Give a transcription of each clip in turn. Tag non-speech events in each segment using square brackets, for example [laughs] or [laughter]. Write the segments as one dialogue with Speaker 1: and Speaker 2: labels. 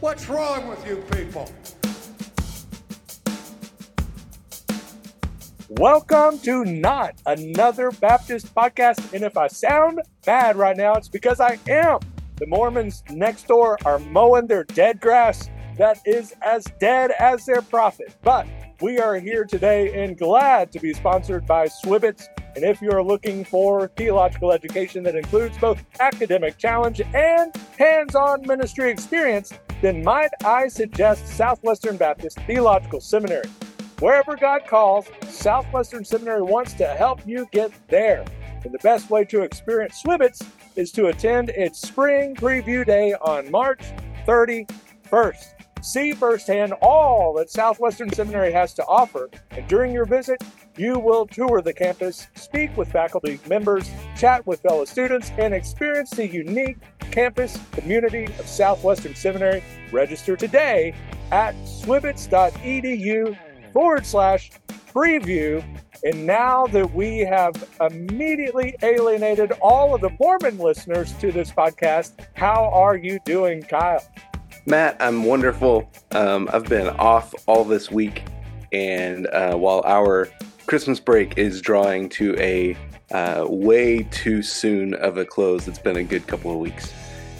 Speaker 1: What's wrong with you people?
Speaker 2: Welcome to Not Another Baptist Podcast. And if I sound bad right now, it's because I am. The Mormons next door are mowing their dead grass that is as dead as their prophet. But we are here today and glad to be sponsored by Swibbits. And if you are looking for theological education that includes both academic challenge and hands on ministry experience, then might I suggest Southwestern Baptist Theological Seminary. Wherever God calls, Southwestern Seminary wants to help you get there. And the best way to experience Swibbits is to attend its spring preview day on March 31st. See firsthand all that Southwestern Seminary has to offer, and during your visit, you will tour the campus, speak with faculty members, chat with fellow students, and experience the unique campus community of Southwestern Seminary. Register today at swibbits.edu forward slash preview. And now that we have immediately alienated all of the Mormon listeners to this podcast, how are you doing, Kyle?
Speaker 3: Matt, I'm wonderful. Um, I've been off all this week, and uh, while our Christmas break is drawing to a uh, way too soon of a close, it's been a good couple of weeks,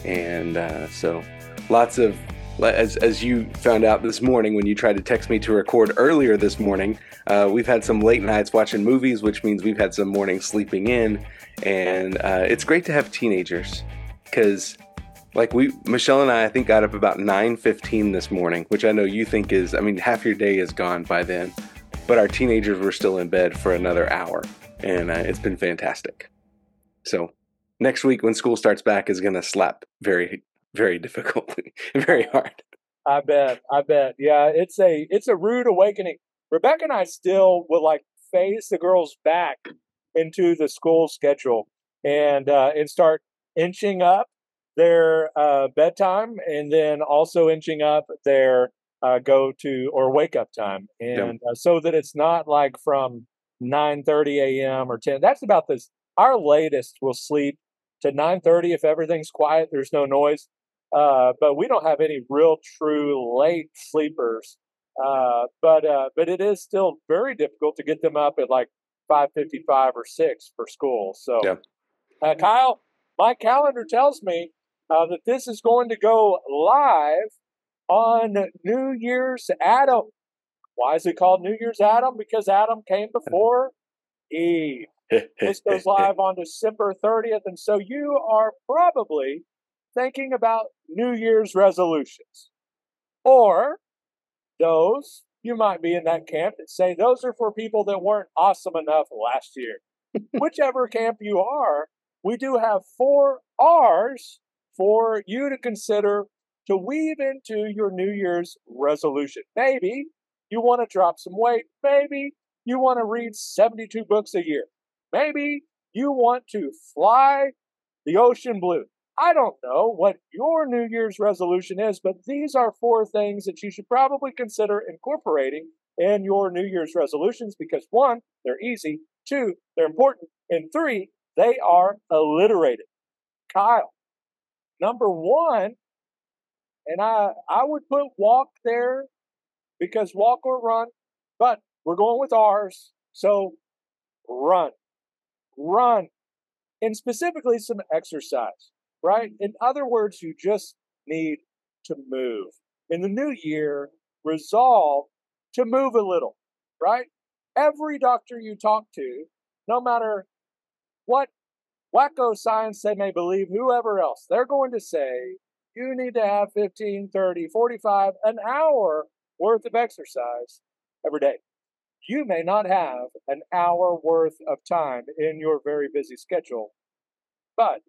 Speaker 3: and uh, so lots of as, as you found out this morning when you tried to text me to record earlier this morning, uh, we've had some late nights watching movies, which means we've had some mornings sleeping in. And uh, it's great to have teenagers because, like, we, Michelle and I, I think, got up about 9.15 this morning, which I know you think is, I mean, half your day is gone by then. But our teenagers were still in bed for another hour. And uh, it's been fantastic. So next week when school starts back is going to slap very very difficultly, [laughs] very hard.
Speaker 2: I bet. I bet. Yeah, it's a it's a rude awakening. Rebecca and I still will like phase the girls back into the school schedule and uh, and start inching up their uh, bedtime and then also inching up their uh, go to or wake up time and uh, so that it's not like from 9 30 a.m or 10 that's about this our latest will sleep to 9 30 if everything's quiet there's no noise uh, but we don't have any real true late sleepers. Uh, but uh, but it is still very difficult to get them up at like five fifty five or six for school. So, yeah. Uh, Kyle, my calendar tells me uh, that this is going to go live on New Year's Adam. Why is it called New Year's Adam? Because Adam came before Eve. this goes [laughs] live on December 30th. And so you are probably thinking about New Year's resolutions. Or those, you might be in that camp that say those are for people that weren't awesome enough last year. [laughs] Whichever camp you are, we do have four R's for you to consider to weave into your New Year's resolution. Maybe you want to drop some weight. Maybe you want to read 72 books a year. Maybe you want to fly the ocean blue. I don't know what your New Year's resolution is, but these are four things that you should probably consider incorporating in your New Year's resolutions because one, they're easy, two, they're important, and three, they are alliterated. Kyle, number one, and I I would put walk there because walk or run, but we're going with ours. So run. Run. And specifically some exercise right? In other words, you just need to move. In the new year, resolve to move a little, right? Every doctor you talk to, no matter what wacko science they may believe, whoever else, they're going to say you need to have 15, 30, 45, an hour worth of exercise every day. You may not have an hour worth of time in your very busy schedule, but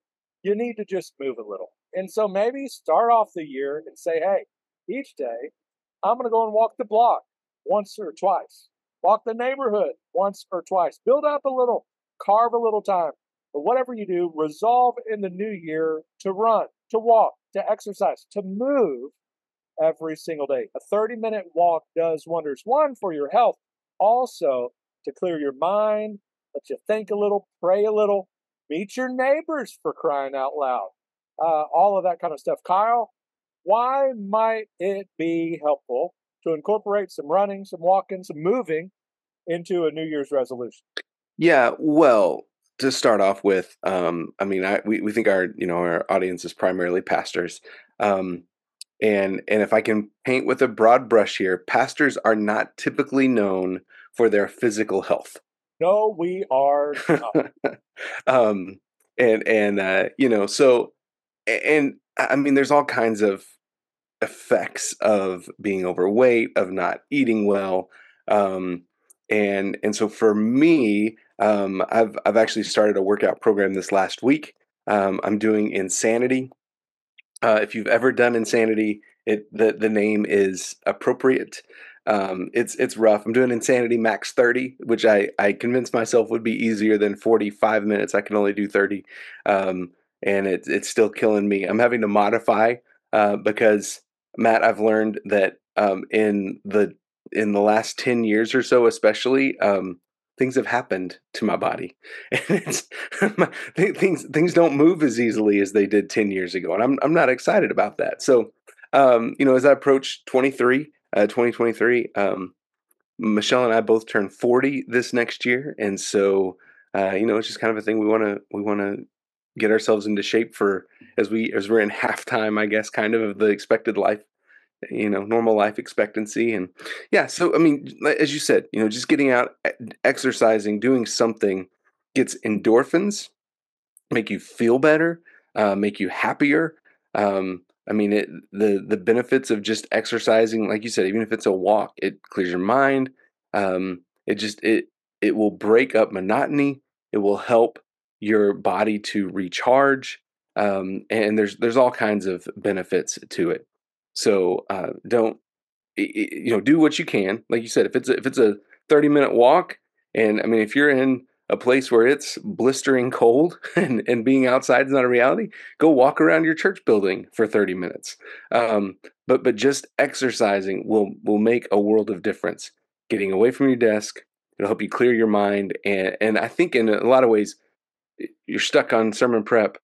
Speaker 2: you need to just move a little. And so maybe start off the year and say, hey, each day I'm going to go and walk the block once or twice, walk the neighborhood once or twice, build up a little, carve a little time. But whatever you do, resolve in the new year to run, to walk, to exercise, to move every single day. A 30 minute walk does wonders. One, for your health, also to clear your mind, let you think a little, pray a little, meet your neighbors for crying out loud. Uh, all of that kind of stuff. Kyle, why might it be helpful to incorporate some running, some walking, some moving into a New Year's resolution?
Speaker 3: Yeah, well, to start off with, um, I mean, I we, we think our you know our audience is primarily pastors, um, and and if I can paint with a broad brush here, pastors are not typically known for their physical health.
Speaker 2: No, we are. [laughs]
Speaker 3: um, and and uh, you know, so and I mean, there's all kinds of effects of being overweight, of not eating well, um, and and so for me, um, I've I've actually started a workout program this last week. Um, I'm doing Insanity. Uh, if you've ever done Insanity, it the the name is appropriate. Um, it's it's rough. I'm doing Insanity Max 30, which I I convinced myself would be easier than 45 minutes. I can only do 30, um, and it's it's still killing me. I'm having to modify uh, because Matt, I've learned that um, in the in the last 10 years or so, especially, um, things have happened to my body, [laughs] and it's things things don't move as easily as they did 10 years ago, and I'm I'm not excited about that. So, um, you know, as I approach 23 uh, 2023. Um, Michelle and I both turn 40 this next year, and so uh, you know it's just kind of a thing we want to we want to get ourselves into shape for as we as we're in [laughs] halftime, I guess, kind of of the expected life, you know, normal life expectancy, and yeah. So I mean, as you said, you know, just getting out, exercising, doing something gets endorphins, make you feel better, uh, make you happier. Um, I mean, it, the the benefits of just exercising, like you said, even if it's a walk, it clears your mind. Um, it just it it will break up monotony. It will help your body to recharge, um, and there's there's all kinds of benefits to it. So uh, don't you know do what you can, like you said. If it's a, if it's a 30 minute walk, and I mean if you're in a place where it's blistering cold [laughs] and, and being outside is not a reality, go walk around your church building for 30 minutes. Um, but but just exercising will will make a world of difference. Getting away from your desk, it'll help you clear your mind. And and I think in a lot of ways, you're stuck on sermon prep.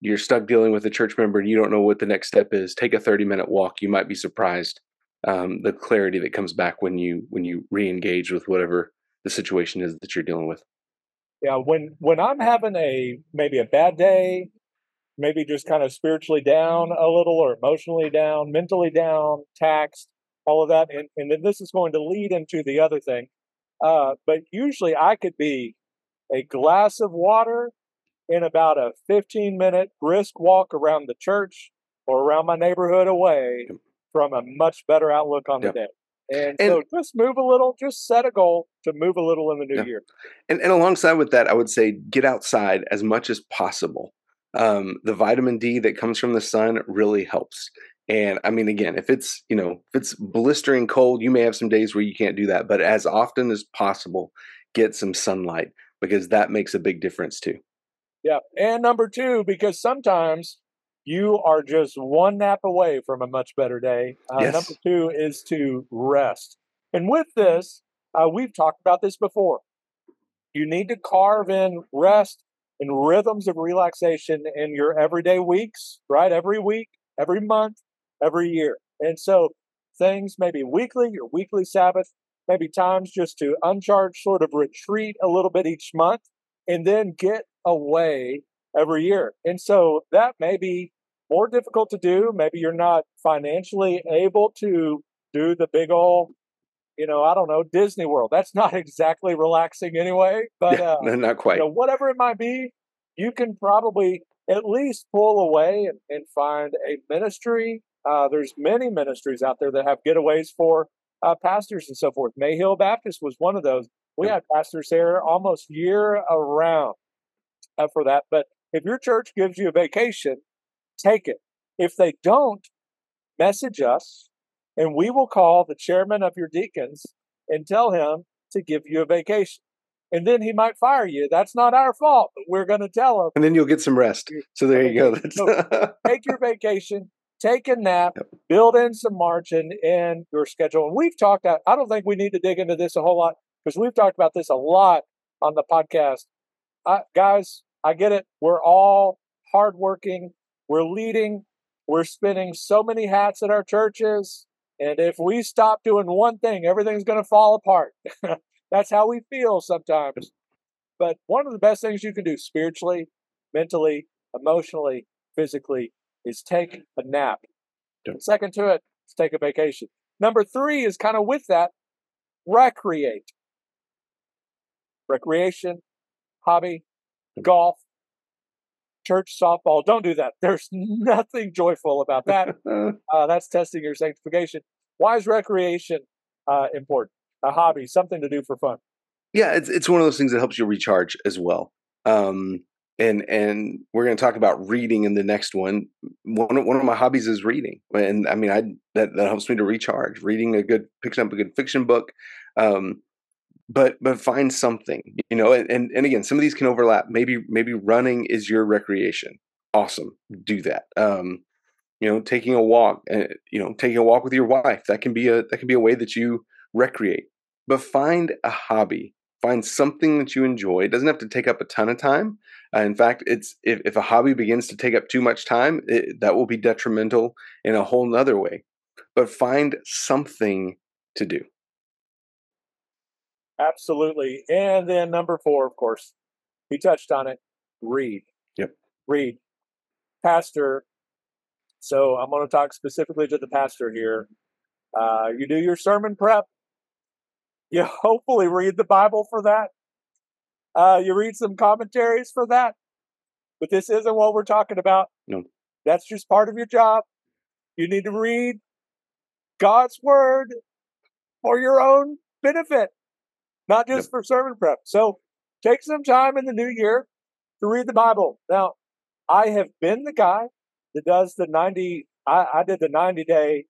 Speaker 3: You're stuck dealing with a church member and you don't know what the next step is. Take a 30 minute walk. You might be surprised um, the clarity that comes back when you when you re-engage with whatever the situation is that you're dealing with
Speaker 2: yeah when when i'm having a maybe a bad day maybe just kind of spiritually down a little or emotionally down mentally down taxed all of that and, and then this is going to lead into the other thing uh, but usually i could be a glass of water in about a 15 minute brisk walk around the church or around my neighborhood away from a much better outlook on yep. the day and, and, so just move a little, just set a goal to move a little in the new yeah. year.
Speaker 3: And, and alongside with that, I would say get outside as much as possible. Um, the vitamin D that comes from the sun really helps. And I mean, again, if it's, you know, if it's blistering cold, you may have some days where you can't do that, but as often as possible, get some sunlight because that makes a big difference too.
Speaker 2: Yeah. And number two, because sometimes you are just one nap away from a much better day. Uh, yes. Number two is to rest. And with this, uh, we've talked about this before. You need to carve in rest and rhythms of relaxation in your everyday weeks, right? Every week, every month, every year. And so things maybe weekly, your weekly Sabbath, maybe times just to uncharge, sort of retreat a little bit each month, and then get away every year. And so that may be more difficult to do. Maybe you're not financially able to do the big old, you know, I don't know, Disney World. That's not [laughs] exactly relaxing anyway. But uh,
Speaker 3: no, not quite.
Speaker 2: You know, whatever it might be, you can probably at least pull away and, and find a ministry. Uh, there's many ministries out there that have getaways for uh, pastors and so forth. Mayhill Baptist was one of those. We had pastors there almost year around uh, for that. But if your church gives you a vacation, take it. If they don't, message us and we will call the chairman of your deacons and tell him to give you a vacation. And then he might fire you. That's not our fault, but we're going to tell him.
Speaker 3: And then you'll get some rest. So there you go. [laughs]
Speaker 2: so [laughs] take your vacation, take a nap, yep. build in some margin in your schedule. And we've talked, I don't think we need to dig into this a whole lot because we've talked about this a lot on the podcast. I, guys, I get it. We're all hardworking, we're leading we're spinning so many hats at our churches. And if we stop doing one thing, everything's going to fall apart. [laughs] That's how we feel sometimes. But one of the best things you can do spiritually, mentally, emotionally, physically is take a nap. Second to it is take a vacation. Number three is kind of with that recreate. Recreation, hobby, golf, church softball. Don't do that. There's [laughs] nothing joyful about [laughs] that. Uh, that's testing your sanctification. Why is recreation uh, important? A hobby, something to do for fun.
Speaker 3: yeah, it's it's one of those things that helps you recharge as well. Um, and and we're going to talk about reading in the next one. One of, one of my hobbies is reading, and I mean, I that that helps me to recharge. Reading a good, picking up a good fiction book, um, but but find something, you know. And, and and again, some of these can overlap. Maybe maybe running is your recreation. Awesome, do that. Um, you know, taking a walk, uh, you know, taking a walk with your wife. That can be a that can be a way that you recreate. But find a hobby find something that you enjoy it doesn't have to take up a ton of time uh, in fact it's if, if a hobby begins to take up too much time it, that will be detrimental in a whole nother way but find something to do
Speaker 2: Absolutely. And then number four, of course, he touched on it read.
Speaker 3: Yep.
Speaker 2: Read. Pastor. So I'm going to talk specifically to the pastor here. Uh, you do your sermon prep. You [laughs] hopefully read the Bible for that. Uh, you read some commentaries for that. But this isn't what we're talking about.
Speaker 3: No.
Speaker 2: That's just part of your job. You need to read God's word for your own benefit, not just for sermon prep. So take some time in the new year to read the Bible. Now, I have been the guy that does the 90, I, I did the 90 day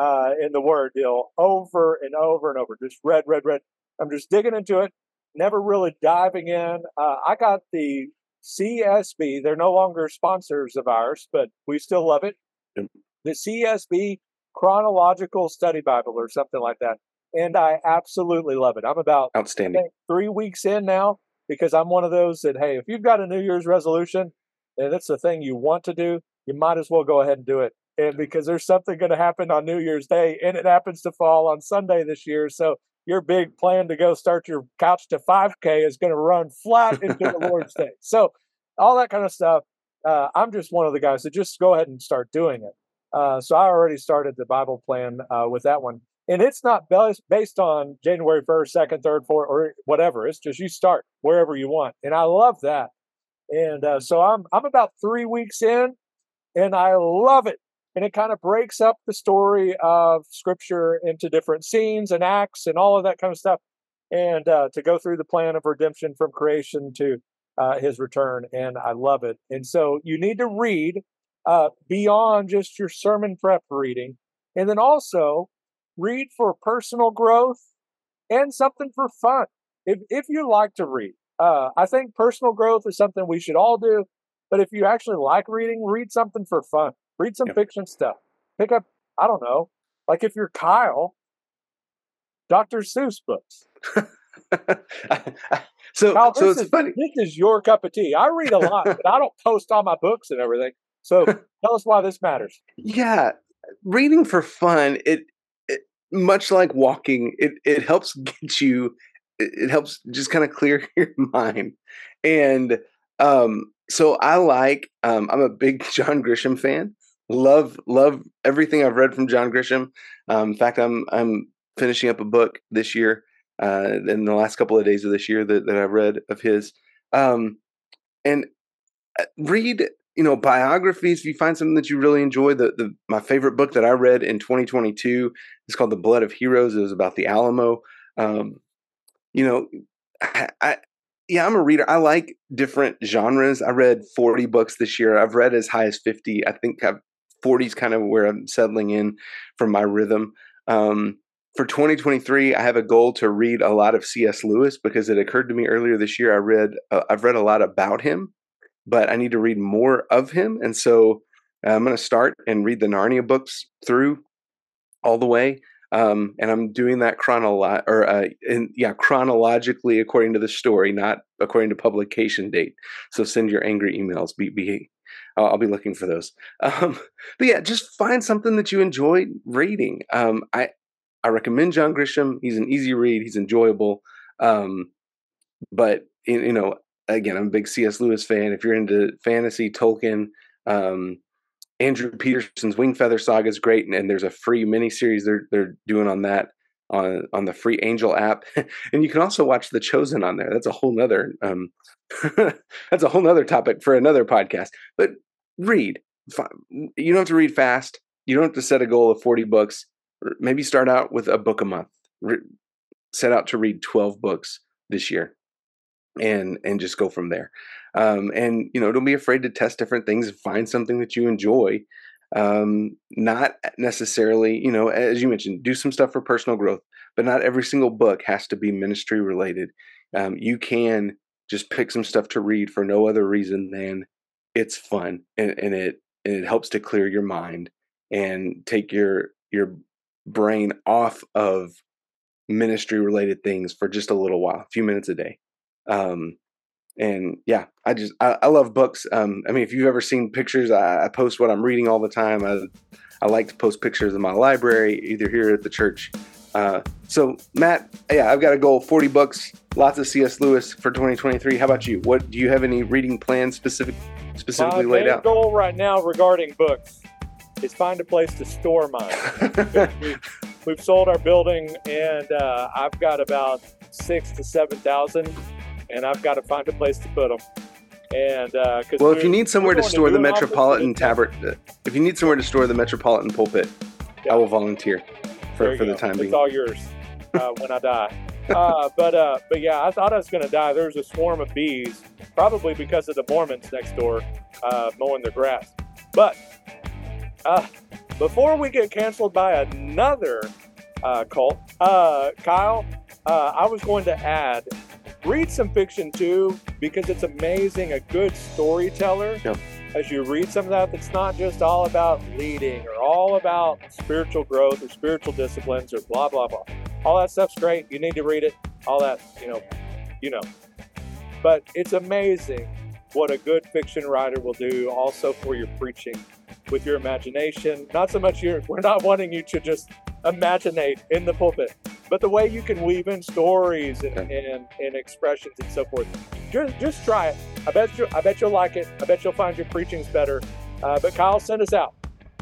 Speaker 2: uh, in the word deal over and over and over. Just read, read, read. I'm just digging into it, never really diving in. Uh, I got the CSB. They're no longer sponsors of ours, but we still love it.
Speaker 3: Yep.
Speaker 2: The CSB Chronological Study Bible or something like that. And I absolutely love it. I'm about
Speaker 3: outstanding
Speaker 2: three weeks in now because I'm one of those that, hey, if you've got a New Year's resolution and it's the thing you want to do, you might as well go ahead and do it. And because there's something going to happen on New Year's Day and it happens to fall on Sunday this year. So your big plan to go start your couch to 5K is going to run flat into the [laughs] Lord's Day. So all that kind of stuff. Uh, I'm just one of the guys that just go ahead and start doing it. Uh, so I already started the Bible plan uh, with that one. And it's not based, on January 1st, 2nd, 3rd, 4th, or whatever. It's just you start wherever you want. And I love that. And uh, so I'm I'm about three weeks in, and I love it. And it kind of breaks up the story of Scripture into different scenes and acts and all of that kind of stuff, and uh, to go through the plan of redemption from creation to uh, His return. And I love it. And so you need to read uh, beyond just your sermon prep reading, and then also read for personal growth and something for fun. If if you like to read, uh, I think personal growth is something we should all do. But if you actually like reading, read something for fun. Read some
Speaker 3: Yep.
Speaker 2: fiction stuff. Pick up, I don't know, like if you're Kyle, Dr. Seuss books. [laughs]
Speaker 3: so
Speaker 2: Kyle,
Speaker 3: so
Speaker 2: this
Speaker 3: it's
Speaker 2: is,
Speaker 3: funny
Speaker 2: This is your cup of tea. I read a lot, but I don't [laughs] post all my books and everything. So [laughs] tell us why this matters.
Speaker 3: yeah reading for fun it much like walking it it helps [laughs] get you it, helps just kind of clear [laughs] your mind. And um so i like um i'm a big [laughs] john grisham fan. Love love everything i've read from john grisham. Um in fact i'm i'm finishing up a book this year uh in the last couple of days of this year that, that i've read of his. Um and uh, read you know biographies if you find something that you really enjoy. The, the my favorite book that i read in 2022 is called the blood of heroes. It was about the alamo. Um you know I, I yeah i'm a reader. I like different genres. I read 40 books this year. I've read as high as 50 i think I've, 40 is kind of where i'm settling in for my rhythm. Um for 2023 i have a goal to read a lot of cs lewis because it occurred to me earlier this year i read uh, i've read a lot about him but I need to read more of him. And so uh, I'm going to start and read the Narnia books through all the way. Um, and I'm doing that chronolo- or uh, in, yeah, chronologically according to the story, not according to publication date. So send your angry emails. Be, be I'll, be looking for those. [laughs] Um, but yeah, just find something that you enjoy reading. Um, I I recommend John Grisham. He's an easy read. He's enjoyable. Um, but you know, again, I'm a big C.S. Lewis fan. If you're into fantasy, Tolkien, um, Andrew Peterson's Wingfeather Saga is great, and, and there's a free mini series they're they're doing on that on on the free Angel app, [laughs] and you can also watch The Chosen on there. That's a whole nother um, [laughs] that's a whole nother topic for another podcast. But read. You don't have to read fast. You don't have to set a goal of 40 books. Maybe start out with a book a month. Set out to read 12 books this year and and just go from there. Um, and you know don't be afraid to test different things find something that you enjoy um, not necessarily you know as you mentioned do some stuff for personal growth but not every single book has to be ministry related. Um, you can just pick some stuff to read for no other reason than it's fun and, and it and it helps to clear your mind and take your your brain off of ministry related things for just a little while a few minutes a day um, and yeah, I just I, I love books. Um, I mean, if you've ever seen pictures, I, I, post what I'm reading all the time. I I like to post pictures in my library, either here at the church. Uh, so Matt, yeah, I've got a goal: 40 books, lots of C.S. Lewis for 2023. How about you? What do you have any reading plans specific specifically
Speaker 2: my
Speaker 3: laid out?
Speaker 2: goal right now regarding books is find a place to store mine. [laughs] we've, we've, sold our building, and uh, I've got about six to seven thousand and I've got to find a place to put them. And uh,
Speaker 3: well, if you need somewhere to store the Metropolitan Tabard, if you need somewhere to store the Metropolitan Pulpit, yeah. I will volunteer for, for the time
Speaker 2: it's
Speaker 3: being.
Speaker 2: It's all yours uh, when I die. Uh, but uh, but yeah, I thought I was going to die. There's a swarm of bees, probably because of the Mormons next door uh, mowing their grass. But uh, before we get canceled by another uh, cult, uh, Kyle, uh, I was going to add read some fiction too because it's amazing a good storyteller. Yep. as you read some of that that's not just all about leading or all about spiritual growth or spiritual disciplines or blah blah blah. All that stuff's great. You need to read it. All that you know you know. But it's amazing what a good fiction writer will do also for your preaching with your imagination. Not so much your we're not wanting you to just imaginate in the pulpit but the way you can weave in stories and, and, and expressions and so forth. Just, just try it. I bet you I bet you'll like it. I bet you'll find your preachings better. Uh, but Kyle, send us out.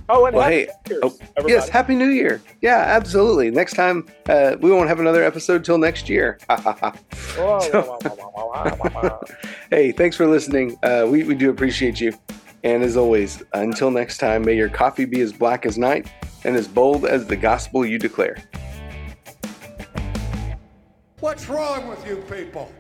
Speaker 2: Oh, and well, hey,
Speaker 3: oh, yes, happy New Year! Yeah, absolutely. Next time uh, we won't have another episode till next year. hey, thanks for listening. Uh, we we do appreciate you. And as always, until next time, may your coffee be as black as night and as bold as the gospel you declare.
Speaker 1: What's wrong with you people?